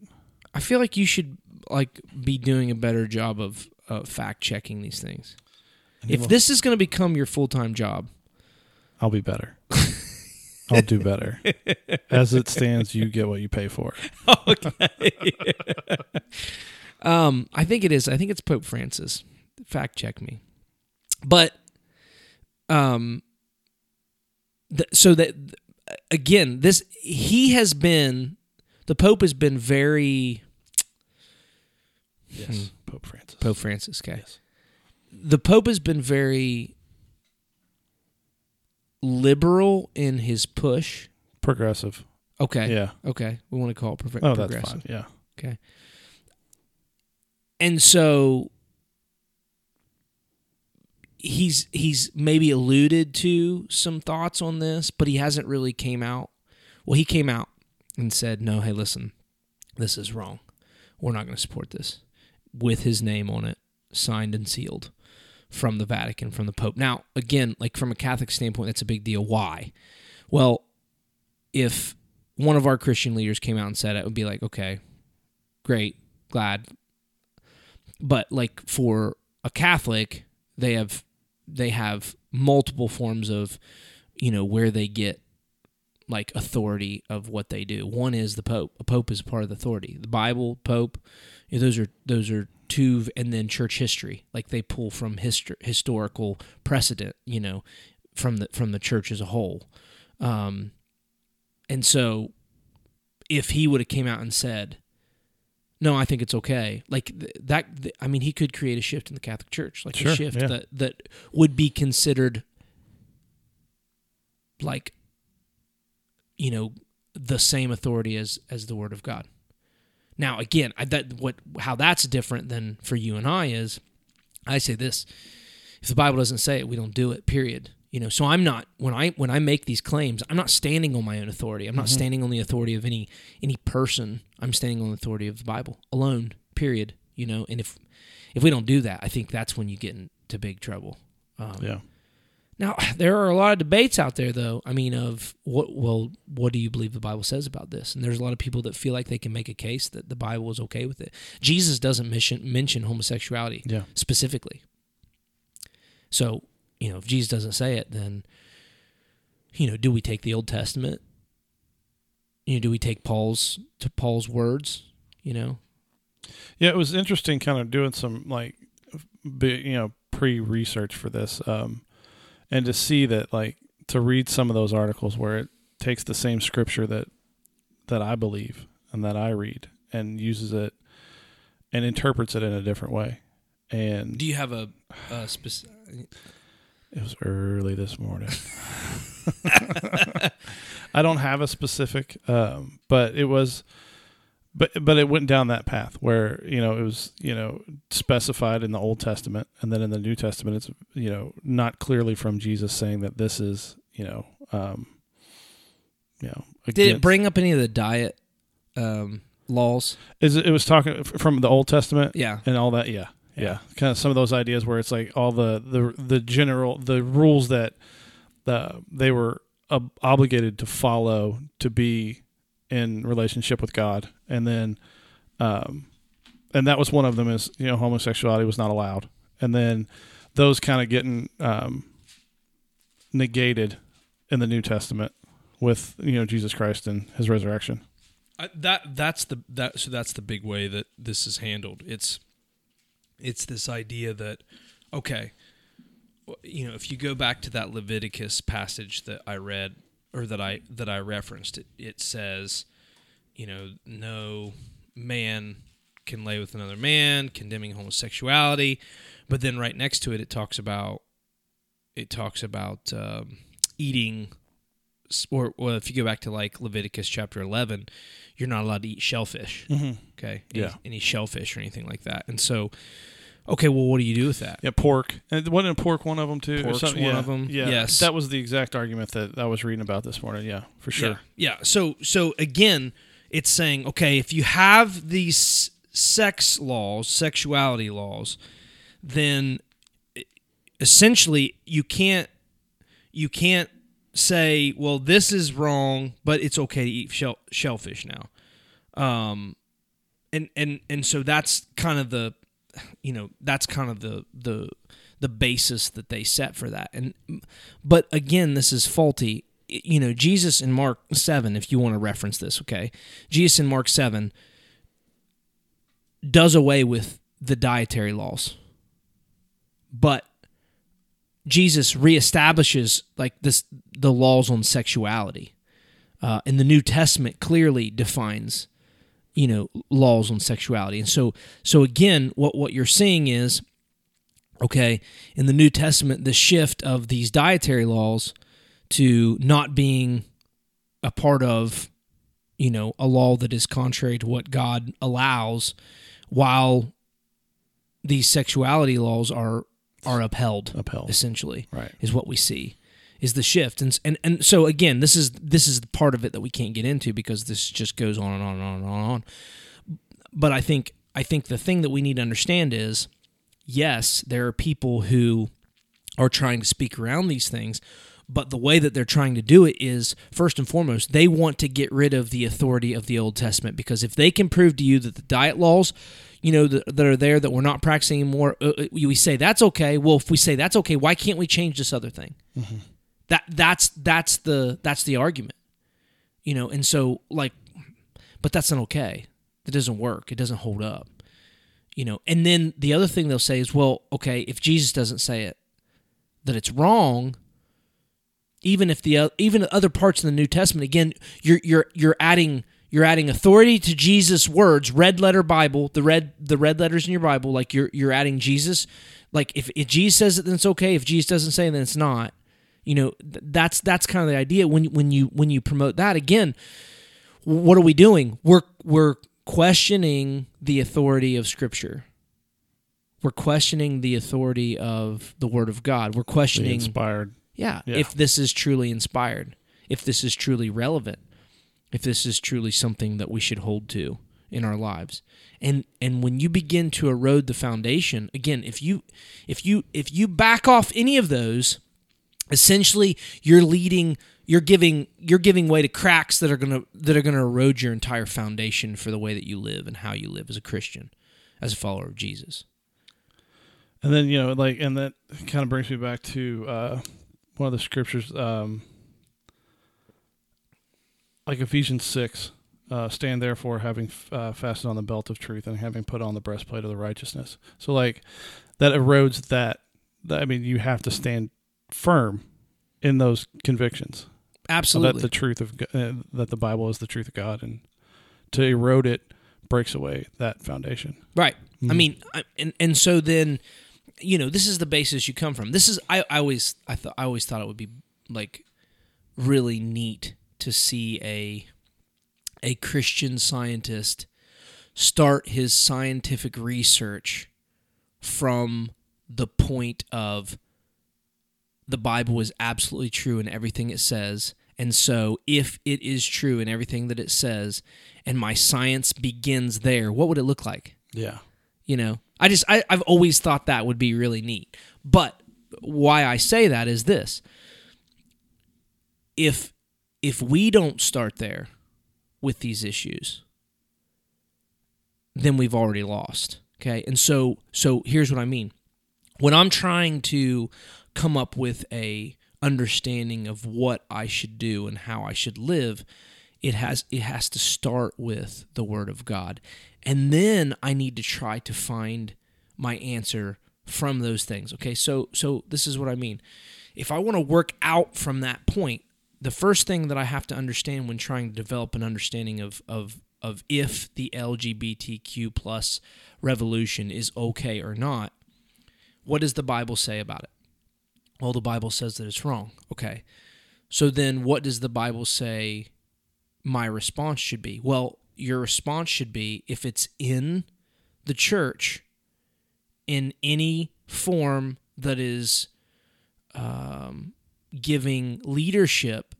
I feel like you should like be doing a better job of uh, fact checking these things. If this is going to become your full time job, I'll be better. I'll do better. [laughs] As it stands, you get what you pay for. [laughs] Okay. [laughs] um, I think it is. I think it's Pope Francis. Fact check me. But um th- so that again, this he has been the Pope has been very Yes, hmm, Pope Francis. Pope Francis, okay. Yes. The Pope has been very liberal in his push. Progressive. Okay. Yeah. Okay. We want to call it pro- oh, progressive. that's fine. Yeah. Okay. And so he's he's maybe alluded to some thoughts on this, but he hasn't really came out. Well, he came out and said, "No, hey, listen, this is wrong. We're not going to support this." With his name on it, signed and sealed from the Vatican, from the Pope. Now, again, like from a Catholic standpoint, that's a big deal. Why? Well, if one of our Christian leaders came out and said it, it would be like, okay, great, glad. But like for a Catholic, they have they have multiple forms of, you know, where they get like authority of what they do. One is the Pope. A Pope is part of the authority. The Bible, Pope, you know, those are those are two, and then church history like they pull from histor- historical precedent you know from the from the church as a whole um and so if he would have came out and said no i think it's okay. Like th- that th- i mean he could create a shift in the catholic church like Sure, a shift yeah. that that would be considered like you know the same authority as as the word of god. Now again I, that what how that's different than for you and i is i say this if the bible doesn't say it we don't do it period you know so i'm not when i when i make these claims i'm not standing on my own authority i'm not standing on the authority of any any person i'm standing on the authority of the bible alone period you know and if if we don't do that i think that's when you get into big trouble um, Yeah. now, [sighs] there are a lot of debates out there, though. I mean, of what, well, what do you believe the Bible says about this? And there's a lot of people that feel like they can make a case that the Bible is okay with it. Jesus doesn't mention, mention homosexuality Yeah. specifically. So, you know, if Jesus doesn't say it, then, you know, do we take the Old Testament? You know, do we take Paul's to Paul's words? You know, Yeah, it was interesting kind of doing some like you know, pre-research for this um and to see that like to read some of those articles where it takes the same scripture that that I believe and that I read and uses it and interprets it in a different way. And do you have a, a specific? It was early this morning. [laughs] I don't have a specific, um, but it was, but but it went down that path where you know it was you know specified in the Old Testament and then in the New Testament it's you know not clearly from Jesus saying that this is you know um, you know Did it bring up any of the diet um, laws? is it, it was talking from the Old Testament Yeah. and all that yeah Yeah. kind of some of those ideas where it's like all the the the general the rules that the they were ob- obligated to follow to be in relationship with God and then um and that was one of them is you know homosexuality was not allowed and then those kind of getting um negated in the New Testament with you know Jesus Christ and his resurrection I, that that's the that so that's the big way that this is handled. It's it's this idea that okay, you know, if you go back to that Leviticus passage that I read or that I that I referenced, it it says, you know, no man can lay with another man, condemning homosexuality, but then right next to it, it talks about it talks about um, eating. Or, well, if you go back to like Leviticus chapter 11, you're not allowed to eat shellfish. mm-hmm. Okay. Any, Yeah. Any shellfish or anything like that. And so, okay, well, what do you do with that? Yeah, pork. And wasn't pork one of them too? or Pork's something? one yeah. them. Yeah, Yes. that was the exact argument that I was reading about this morning. Yeah, for sure. Yeah. Yeah. So, so again, it's saying, okay, if you have these sex laws, sexuality laws, then essentially you can't, you can't say, well, this is wrong, but it's okay to eat shell, shellfish now. Um, and, and, and so that's kind of the, you know, that's kind of the, the, the basis that they set for that. And, but again, this is faulty. You know, Jesus in Mark 7, if you want to reference this, okay? Jesus in Mark 7 does away with the dietary laws. But Jesus reestablishes like this the laws on sexuality. Uh, and the New Testament clearly defines, you know, laws on sexuality. And so so again, what what you're seeing is okay, in the New Testament, the shift of these dietary laws to not being a part of, you know, a law that is contrary to what God allows, while these sexuality laws are are upheld, Upheld. essentially, Right. is what we see is the shift. And and and so again this is this is the part of it that we can't get into because this just goes on and on and on and on but i think i think the thing that we need to understand is yes there are people who are trying to speak around these things but the way that they're trying to do it is first and foremost they want to get rid of the authority of the old testament. Because if they can prove to you that the diet laws you know that, are there that we're not practicing anymore uh, uh, we say that's okay. Well if we say that's okay why can't we change this other thing that that's that's the that's the argument you know and so like but that's not okay it doesn't work it doesn't hold up you know, and then the other thing they'll say is, well, okay, if Jesus doesn't say it, that it's wrong. Even if the uh, even other parts in the New Testament, again, you're you're you're adding you're adding authority to Jesus' words, red letter Bible, the red the red letters in your Bible, like you're you're adding Jesus. Like if, if Jesus says it, then it's okay. If Jesus doesn't say it, then it's not. You know, that's that's kind of the idea when when you when you promote that again. What are we doing? We're we're questioning the authority of Scripture. We're questioning the authority of the Word of God. We're The questioning, inspired. yeah, Yeah. if this is truly inspired, if this is truly relevant, if this is truly something that we should hold to in our lives. And and when you begin to erode the foundation, again, if you if you if you back off any of those, essentially you're leading you're giving you're giving way to cracks that are going to that are going to erode your entire foundation for the way that you live and how you live as a Christian, as a follower of Jesus. And then you know, like, and that kind of brings me back to uh, one of the scriptures, um, like Ephesians six. Uh, stand therefore, having uh, fastened on the belt of truth and having put on the breastplate of the righteousness. So, like, that erodes that I mean, you have to stand firm in those convictions Absolutely. that the truth of uh, that the Bible is the truth of God, and to erode it breaks away that foundation. Right. I Mhm. mean, I, and and so then, you know, this is the basis you come from. This is I, I always I thought I always thought it would be like really neat to see a a Christian scientist start his scientific research from the point of the Bible is absolutely true in everything it says. And so, if it is true in everything that it says, and my science begins there, what would it look like? Yeah. You know, I just, I, I've always thought that would be really neat. But why I say that is this if, if we don't start there with these issues, then we've already lost. Okay. And so, so here's what I mean. When I'm trying to come up with a understanding of what I should do and how I should live, it has it has to start with the word of God. And then I need to try to find my answer from those things. Okay? So so this is what I mean. If I want to work out from that point, the first thing that I have to understand when trying to develop an understanding of of of if the LGBTQ plus revolution is okay or not, what does the Bible say about it? Well, the Bible says that it's wrong. Okay. So then what does the Bible say my response should be? Well, your response should be if it's in the church in any form that is um, giving leadership,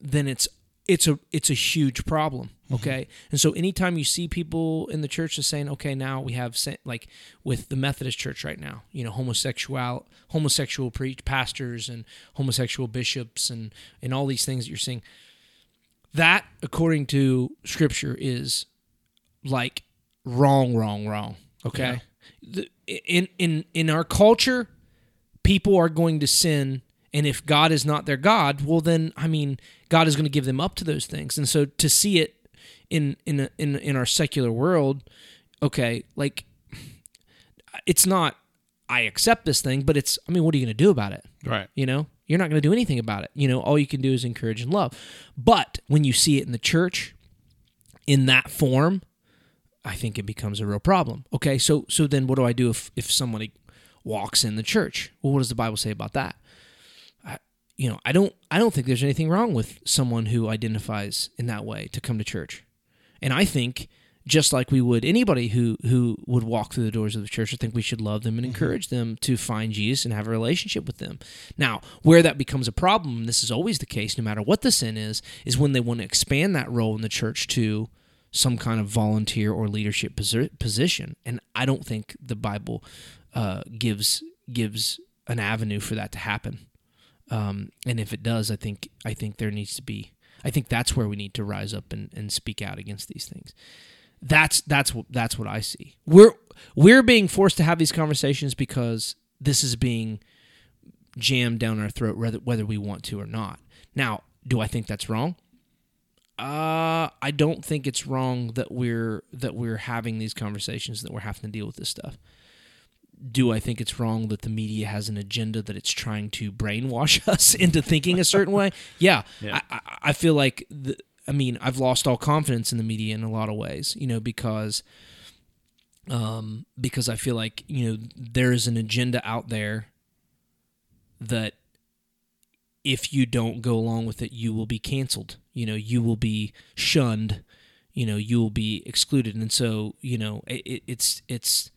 then it's it's a it's a huge problem. Mm-hmm. Okay, and so anytime you see people in the church is saying, okay, now we have like with the Methodist Church right now, you know, homosexual homosexual pre- pastors and homosexual bishops and and all these things that you're seeing. That, according to Scripture, is like wrong, wrong, wrong. Okay, The- in in in our culture, people are going to sin and if god is not their god well then i mean god is going to give them up to those things. And so to see it in in a, in in our secular world okay like it's not i accept this thing but it's i mean what are you going to do about it? Right. you know? You're not going to do anything about it. You know all you can do is encourage and love. But when you see it in the church in that form i think it becomes a real problem. Okay so so then what do i do if if somebody walks in the church? Well what does the bible say about that you know i don't i don't think there's anything wrong with someone who identifies in that way to come to church. And i think just like we would anybody who who would walk through the doors of the church i think we should love them and encourage them to find jesus and have a relationship with them. Now where that becomes a problem and this is always the case no matter what the sin is is when they want to expand that role in the church to some kind of volunteer or leadership position. And i don't think the bible uh, gives gives an avenue for that to happen um, and if it does i think i think there needs to be i think that's where we need to rise up and, and speak out against these things that's that's what that's what I see. We're we're being forced to have these conversations because this is being jammed down our throat whether whether we want to or not. Now, do I think that's wrong? Uh, I don't think it's wrong that we're that we're having these conversations that we're having to deal with this stuff. Do I think it's wrong that the media has an agenda that it's trying to brainwash [laughs] us into thinking a certain way? Yeah, Yeah. I, I, feel like the, I mean I've lost all confidence in the media in a lot of ways, you know, because um because I feel like you know there is an agenda out there that if you don't go along with it, you will be canceled. You know, you will be shunned. You know, you will be excluded, and so you know, it, it's it's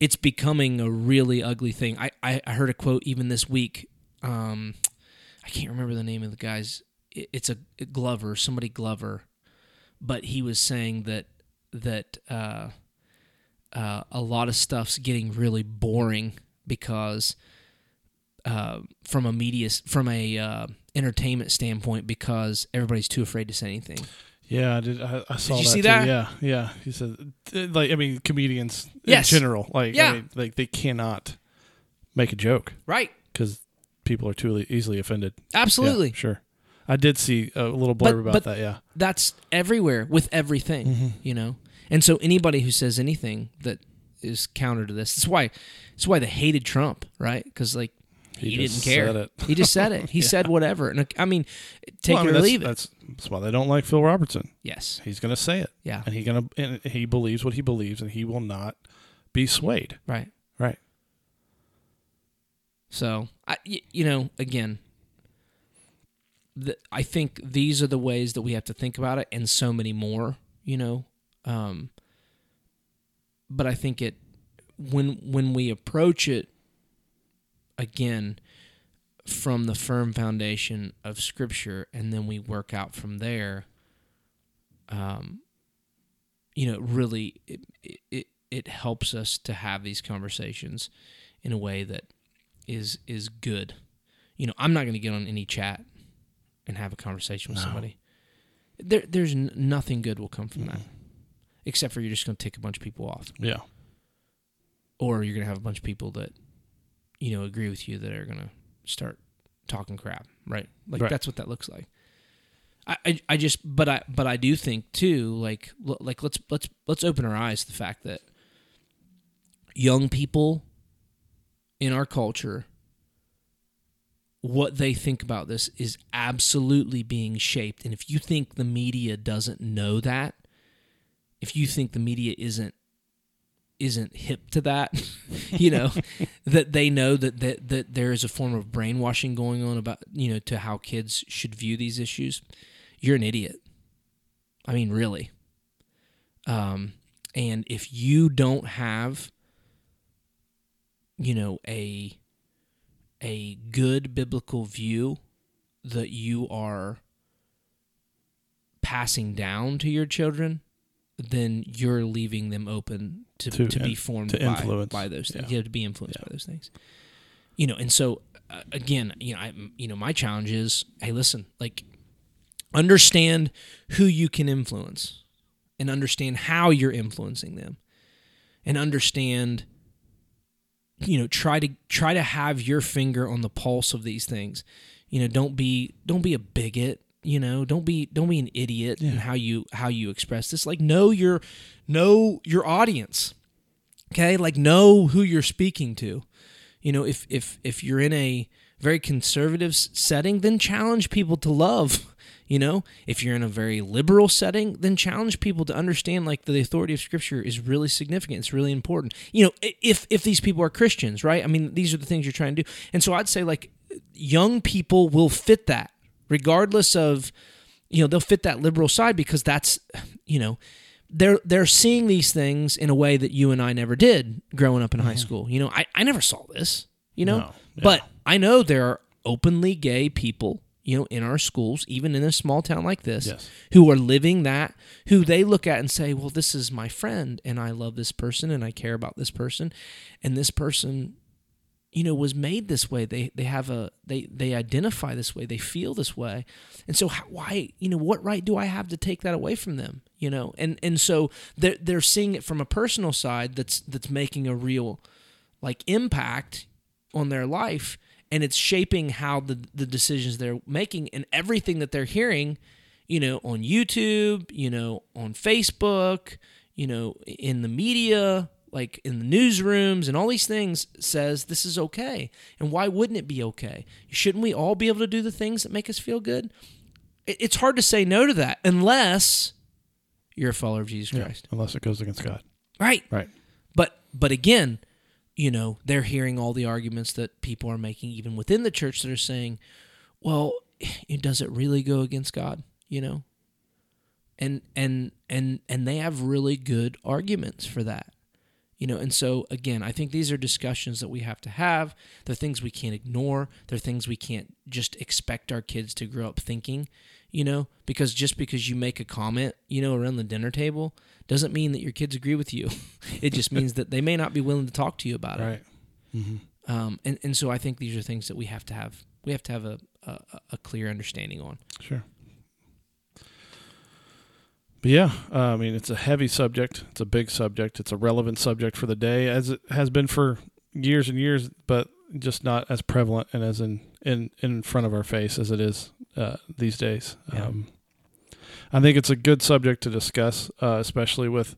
it's becoming a really ugly thing. I I, I heard a quote even this week. Um, I can't remember the name of the guy's. It, it's a, a Glover, somebody Glover, but he was saying that that uh, uh, a lot of stuff's getting really boring because uh, from a media from a uh, entertainment standpoint because everybody's too afraid to say anything. Yeah, I did. I, I saw you that. see too. that? Yeah, yeah. He said, like, I mean, comedians Yes. in general, like, Yeah. I mean, like they cannot make a joke Right. because people are too easily offended. Absolutely. Yeah, sure. I did see a little But- blurb about but- that. Yeah. That's everywhere with everything, Mm-hmm. you know. And so anybody who says anything that is counter to this, that's why that's why they hated Trump, right? Because like he, didn't just care. said it. He just said it. [laughs] He said whatever. And I mean, take Well, I it mean, or that's, leave it. That's, that's why they don't like Phil Robertson. Yes. He's going to say it, Yeah. and he gonna he believes what he believes, and he will not be swayed. Right. Right. So I, y- you know, again, the, I think these are the ways that we have to think about it, and so many more. You know, um, but I think it when when we approach it again from the firm foundation of Scripture, and then we work out from there. Um, you know, really, it, it it helps us to have these conversations in a way that is is good. You know, I'm not going to get on any chat and have a conversation with No. somebody. There, there's n- nothing good will come from that, except for you're just going to tick a bunch of people off, Yeah. or you're going to have a bunch of people that, you know, agree with you that are going to start talking crap, right? Like Right. that's what that looks like. I, I, I just, but I, but I do think too, like, like let's let's let's open our eyes to the fact that young people in our culture what they think about this is absolutely being shaped and if you think the media doesn't know that if you think the media isn't isn't hip to that [laughs] you know [laughs] that they know that, that that there is a form of brainwashing going on about you know to how kids should view these issues. You're an idiot. I mean really. Um and if you don't have you know a a good biblical view that you are passing down to your children then you're leaving them open to, To to, be formed to by, by those things. Yeah. you have to be influenced Yeah. by those things. You know and so uh, again you know I, you know my challenge is hey listen like understand who you can influence and understand how you're influencing them and understand you know try to try to have your finger on the pulse of these things. You know don't be don't be a bigot you know don't be don't be an idiot in how you how you express this. Like know your know your audience okay? Like know who you're speaking to. You know if if if you're in a very conservative setting then challenge people to love [laughs] you know? If you're in a very liberal setting then challenge people to understand like the authority of scripture is really significant. It's really important. You know if if these people are christians right? I mean these are the things you're trying to do. And so i'd say like young people will fit that regardless of you know they'll fit that liberal side because that's you know they're they're seeing these things in a way that you and I never did growing up in high school. You know, I, I never saw this, you know. No. Yeah. But I know there are openly gay people, you know, in our schools, even in a small town like this, Yes. who are living that, who they look at and say, Well, this is my friend and I love this person and I care about this person and this person you know was made this way. They they have a they they identify this way. They feel this way. And so how, why you know what right do i have to take that away from them you know? And and so they're they're seeing it from a personal side that's that's making a real like impact on their life. And it's shaping how the the decisions they're making and everything that they're hearing you know, on YouTube, you know, on Facebook, you know, in the media, like in the newsrooms and all these things says this is okay. And why wouldn't it be okay? Shouldn't we all be able to do the things that make us feel good? It's hard to say no to that unless you're a follower of Jesus Christ. Yeah, unless it goes against God. Right. Right. But but again, you know, they're hearing all the arguments that people are making even within the church that are saying, well, [sighs] does it really go against God, you know? And and and and they have really good arguments for that. You know, and so again, I think these are discussions that we have to have. They're things we can't ignore. They're things we can't just expect our kids to grow up thinking, you know, because just because you make a comment, you know, around the dinner table doesn't mean that your kids agree with you. [laughs] it just means that they may not be willing to talk to you about it. Right. it. Um, and, and so I think these are things that we have to have we have to have a, a, a clear understanding on. Sure. But yeah, uh, I mean, it's a heavy subject. It's a big subject. It's a relevant subject for the day, as it has been for years and years, but just not as prevalent and as in in, in front of our face as it is uh, these days. Yeah. Um, I think it's a good subject to discuss, uh, especially with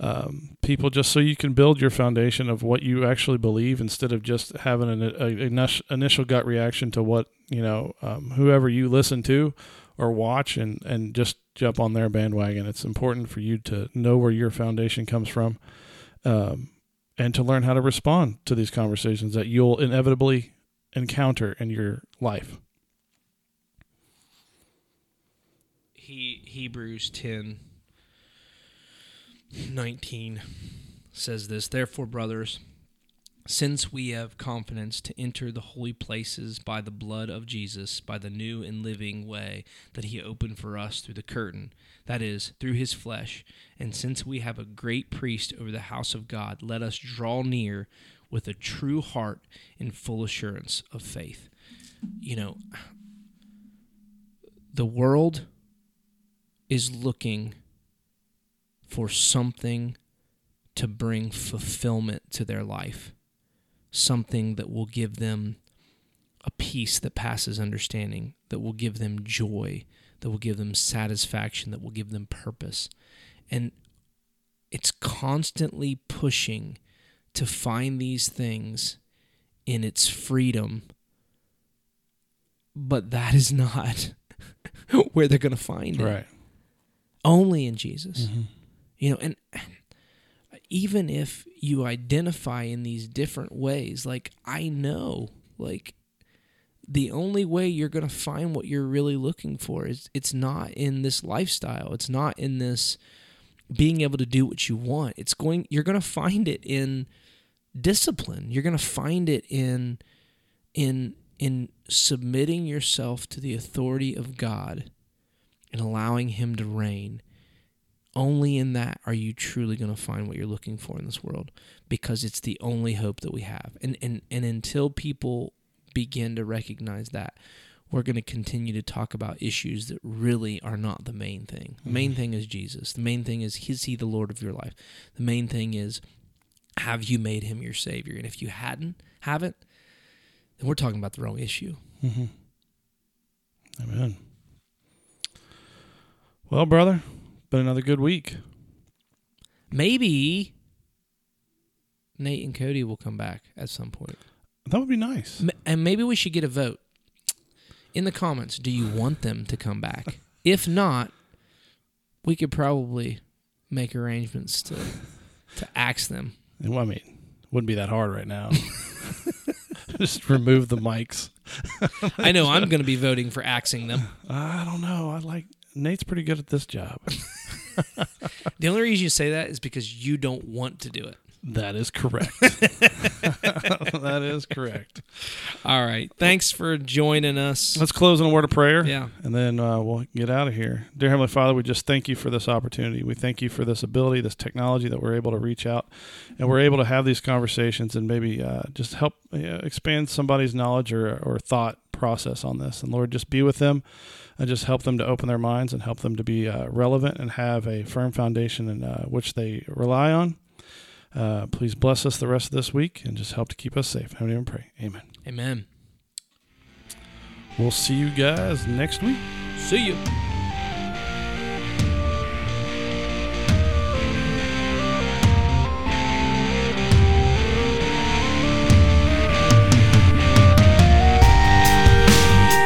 um, people, just so you can build your foundation of what you actually believe instead of just having an a, initial- initial gut reaction to what you know um, whoever you listen to or watch and and just jump on their bandwagon. It's important for you to know where your foundation comes from, um, and to learn how to respond to these conversations that you'll inevitably encounter in your life. He Hebrews 10 19 says this Therefore, brothers, since we have confidence to enter the holy places by the blood of Jesus, by the new and living way that he opened for us through the curtain, that is, through his flesh, and since we have a great priest over the house of God, let us draw near with a true heart in full assurance of faith. You know, the world is looking for something to bring fulfillment to their life, something that will give them a peace that passes understanding, that will give them joy, that will give them satisfaction, that will give them purpose. And it's constantly pushing to find these things in its freedom, but that is not [laughs] where they're going to find it Right. only in Jesus. Mhm. You know, and even if you identify in these different ways, like I know, like the only way you're going to find what you're really looking for is it's not in this lifestyle. It's not in this being able to do what you want. It's going you're going to find it in discipline. You're going to find it in in in submitting yourself to the authority of God and allowing him to reign only in that are you truly going to find what you're looking for in this world because it's the only hope that we have. And and and until people begin to recognize that we're going to continue to talk about issues that really are not the main thing. The main thing is jesus. The main thing is is he the lord of your life? The main thing is have you made him your savior? And if you hadn't haven't then we're talking about the wrong issue. Mm-hmm. Amen. Well, brother, been another good week. maybe nate and cody will come back at some point That would be nice. M- and maybe we should get a vote in the comments. Do you want them to come back? if not, we could probably make arrangements to to axe them. Well, I mean, wouldn't be that hard right now. [laughs] Just remove the mics. I know I'm going to be voting for axing them. I don't know. I like Nate's pretty good at this job. [laughs] [laughs] The only reason you say that is because you don't want to do it. That is correct. [laughs] that is correct. All right. Thanks for joining us. Let's close in a word of prayer. Yeah. And then uh, we'll get out of here. Dear Heavenly Father, we just thank you for this opportunity. We thank you for this ability, this technology that we're able to reach out and we're able to have these conversations and maybe uh, just help uh, expand somebody's knowledge or, or thought process on this. And Lord, just be with them and just help them to open their minds and help them to be uh, relevant and have a firm foundation in uh, which they rely on. Uh, please bless us the rest of this week and just help to keep us safe. Have even pray. Amen. Amen. We'll see you guys next week. See you.